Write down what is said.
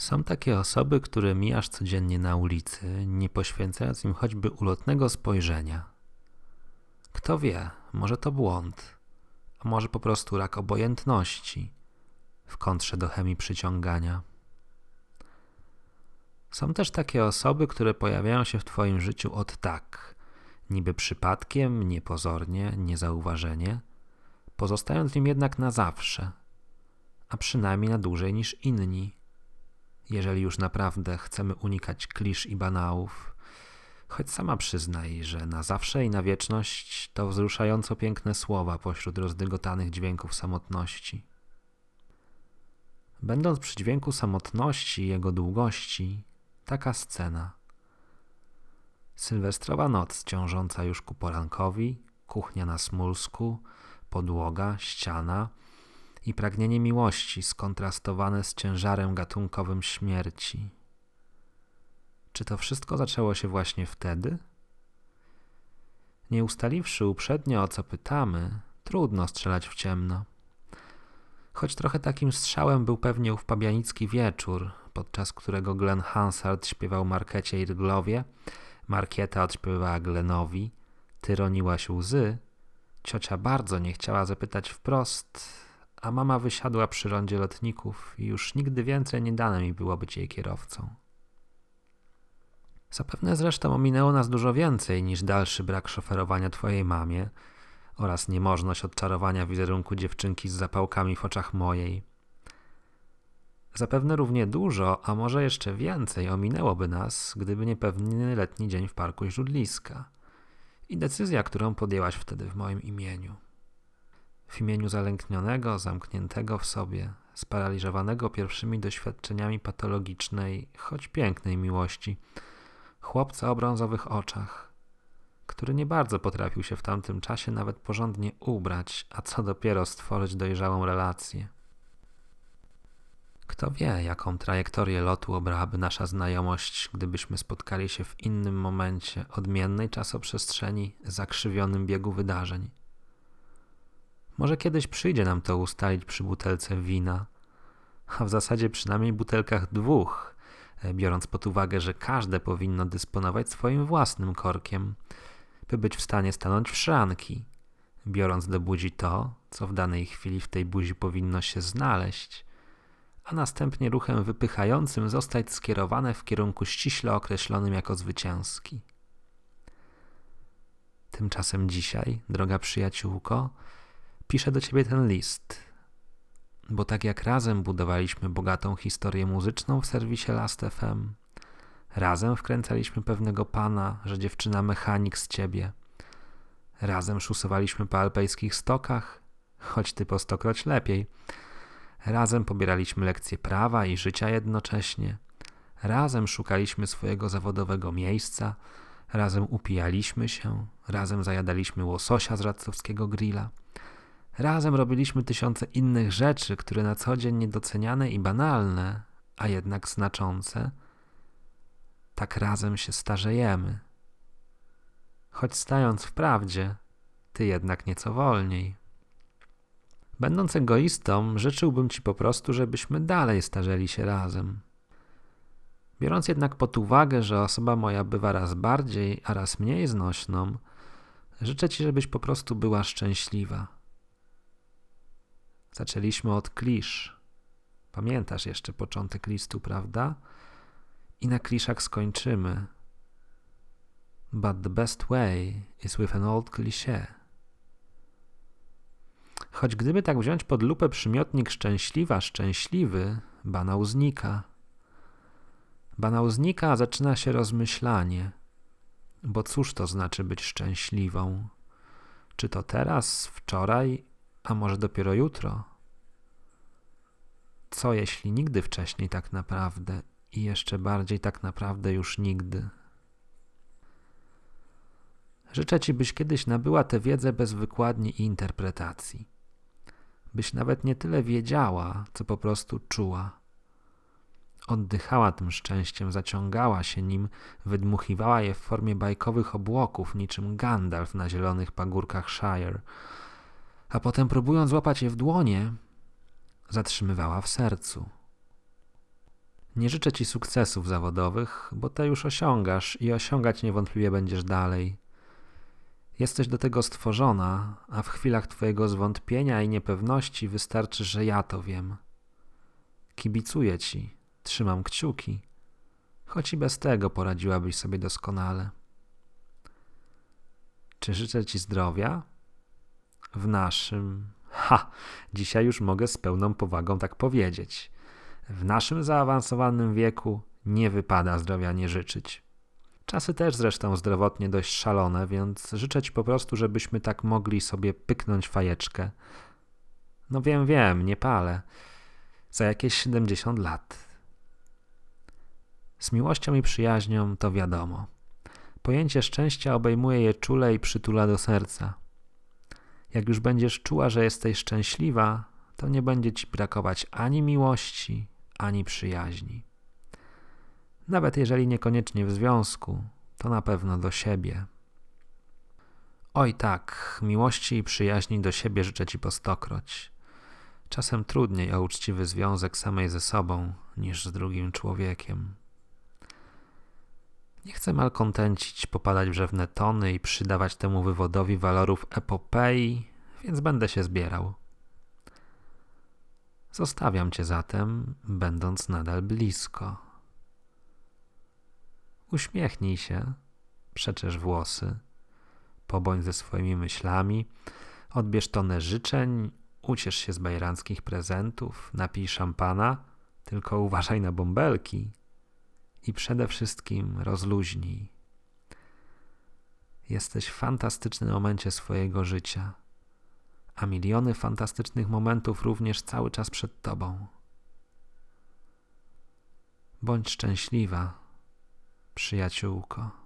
Są takie osoby, które mijasz codziennie na ulicy, nie poświęcając im choćby ulotnego spojrzenia. Kto wie, może to błąd, a może po prostu rak obojętności w kontrze do chemii przyciągania. Są też takie osoby, które pojawiają się w Twoim życiu od tak, niby przypadkiem, niepozornie, niezauważenie, pozostając w nim jednak na zawsze, a przynajmniej na dłużej niż inni jeżeli już naprawdę chcemy unikać klisz i banałów, choć sama przyznaj, że na zawsze i na wieczność to wzruszająco piękne słowa pośród rozdygotanych dźwięków samotności. Będąc przy dźwięku samotności i jego długości, taka scena. Sylwestrowa noc ciążąca już ku porankowi, kuchnia na smulsku, podłoga, ściana – i pragnienie miłości skontrastowane z ciężarem gatunkowym śmierci. Czy to wszystko zaczęło się właśnie wtedy? Nie ustaliwszy uprzednio o co pytamy, trudno strzelać w ciemno. Choć trochę takim strzałem był pewnie ów pabianicki wieczór, podczas którego Glenn Hansard śpiewał Markecie Irglowie, Markieta odśpiewała Glenowi, tyroniła się łzy, ciocia bardzo nie chciała zapytać wprost, a mama wysiadła przy rondzie lotników i już nigdy więcej nie dane mi było być jej kierowcą. Zapewne zresztą ominęło nas dużo więcej niż dalszy brak szoferowania twojej mamie oraz niemożność odczarowania wizerunku dziewczynki z zapałkami w oczach mojej. Zapewne równie dużo, a może jeszcze więcej ominęłoby nas, gdyby nie pewny letni dzień w parku źródliska i decyzja, którą podjęłaś wtedy w moim imieniu w imieniu zalęknionego, zamkniętego w sobie, sparaliżowanego pierwszymi doświadczeniami patologicznej, choć pięknej miłości, chłopca o brązowych oczach, który nie bardzo potrafił się w tamtym czasie nawet porządnie ubrać, a co dopiero stworzyć dojrzałą relację. Kto wie, jaką trajektorię lotu obrałaby nasza znajomość, gdybyśmy spotkali się w innym momencie odmiennej czasoprzestrzeni, zakrzywionym biegu wydarzeń. Może kiedyś przyjdzie nam to ustalić przy butelce wina, a w zasadzie przynajmniej butelkach dwóch, e, biorąc pod uwagę, że każde powinno dysponować swoim własnym korkiem, by być w stanie stanąć w szranki, biorąc do buzi to, co w danej chwili w tej buzi powinno się znaleźć, a następnie ruchem wypychającym zostać skierowane w kierunku ściśle określonym jako zwycięski. Tymczasem dzisiaj, droga przyjaciółko, piszę do ciebie ten list, bo tak jak razem budowaliśmy bogatą historię muzyczną w serwisie Last.fm, razem wkręcaliśmy pewnego pana, że dziewczyna mechanik z ciebie, razem szusowaliśmy po alpejskich stokach, choć ty po stokroć lepiej, razem pobieraliśmy lekcje prawa i życia jednocześnie, razem szukaliśmy swojego zawodowego miejsca, razem upijaliśmy się, razem zajadaliśmy łososia z radcowskiego grilla, Razem robiliśmy tysiące innych rzeczy, które na co dzień niedoceniane i banalne, a jednak znaczące. Tak razem się starzejemy. Choć stając w prawdzie, ty jednak nieco wolniej. Będąc egoistą, życzyłbym ci po prostu, żebyśmy dalej starzeli się razem. Biorąc jednak pod uwagę, że osoba moja bywa raz bardziej, a raz mniej znośną, życzę ci, żebyś po prostu była szczęśliwa Zaczęliśmy od klisz. Pamiętasz jeszcze początek listu, prawda? I na kliszach skończymy. But the best way is with an old cliché. Choć gdyby tak wziąć pod lupę przymiotnik szczęśliwa, szczęśliwy, banał znika. Banał znika, a zaczyna się rozmyślanie. Bo cóż to znaczy być szczęśliwą? Czy to teraz, wczoraj a może dopiero jutro? Co jeśli nigdy wcześniej tak naprawdę i jeszcze bardziej tak naprawdę już nigdy? Życzę Ci, byś kiedyś nabyła tę wiedzę bez wykładni i interpretacji. Byś nawet nie tyle wiedziała, co po prostu czuła. Oddychała tym szczęściem, zaciągała się nim, wydmuchiwała je w formie bajkowych obłoków, niczym Gandalf na zielonych pagórkach Shire – a potem próbując złapać je w dłonie, zatrzymywała w sercu. Nie życzę ci sukcesów zawodowych, bo te już osiągasz i osiągać niewątpliwie będziesz dalej. Jesteś do tego stworzona, a w chwilach twojego zwątpienia i niepewności wystarczy, że ja to wiem. Kibicuję ci, trzymam kciuki, choć i bez tego poradziłabyś sobie doskonale. Czy życzę ci zdrowia? W naszym. Ha! Dzisiaj już mogę z pełną powagą tak powiedzieć. W naszym zaawansowanym wieku nie wypada zdrowia nie życzyć. Czasy też zresztą zdrowotnie dość szalone, więc życzę Ci po prostu, żebyśmy tak mogli sobie pyknąć fajeczkę. No wiem, wiem, nie palę. Za jakieś 70 lat. Z miłością i przyjaźnią to wiadomo. Pojęcie szczęścia obejmuje je czule i przytula do serca. Jak już będziesz czuła, że jesteś szczęśliwa, to nie będzie ci brakować ani miłości, ani przyjaźni. Nawet jeżeli niekoniecznie w związku, to na pewno do siebie. Oj tak, miłości i przyjaźni do siebie życzę ci po stokroć. Czasem trudniej o uczciwy związek samej ze sobą niż z drugim człowiekiem. Nie chcę malkontencić, popadać w rzewne tony i przydawać temu wywodowi walorów epopei, więc będę się zbierał. Zostawiam cię zatem, będąc nadal blisko. Uśmiechnij się, przeczesz włosy, pobądź ze swoimi myślami, odbierz tonę życzeń, uciesz się z bajranckich prezentów, napij szampana, tylko uważaj na bąbelki i przede wszystkim rozluźnij. Jesteś w fantastycznym momencie swojego życia, a miliony fantastycznych momentów również cały czas przed Tobą. Bądź szczęśliwa, przyjaciółko.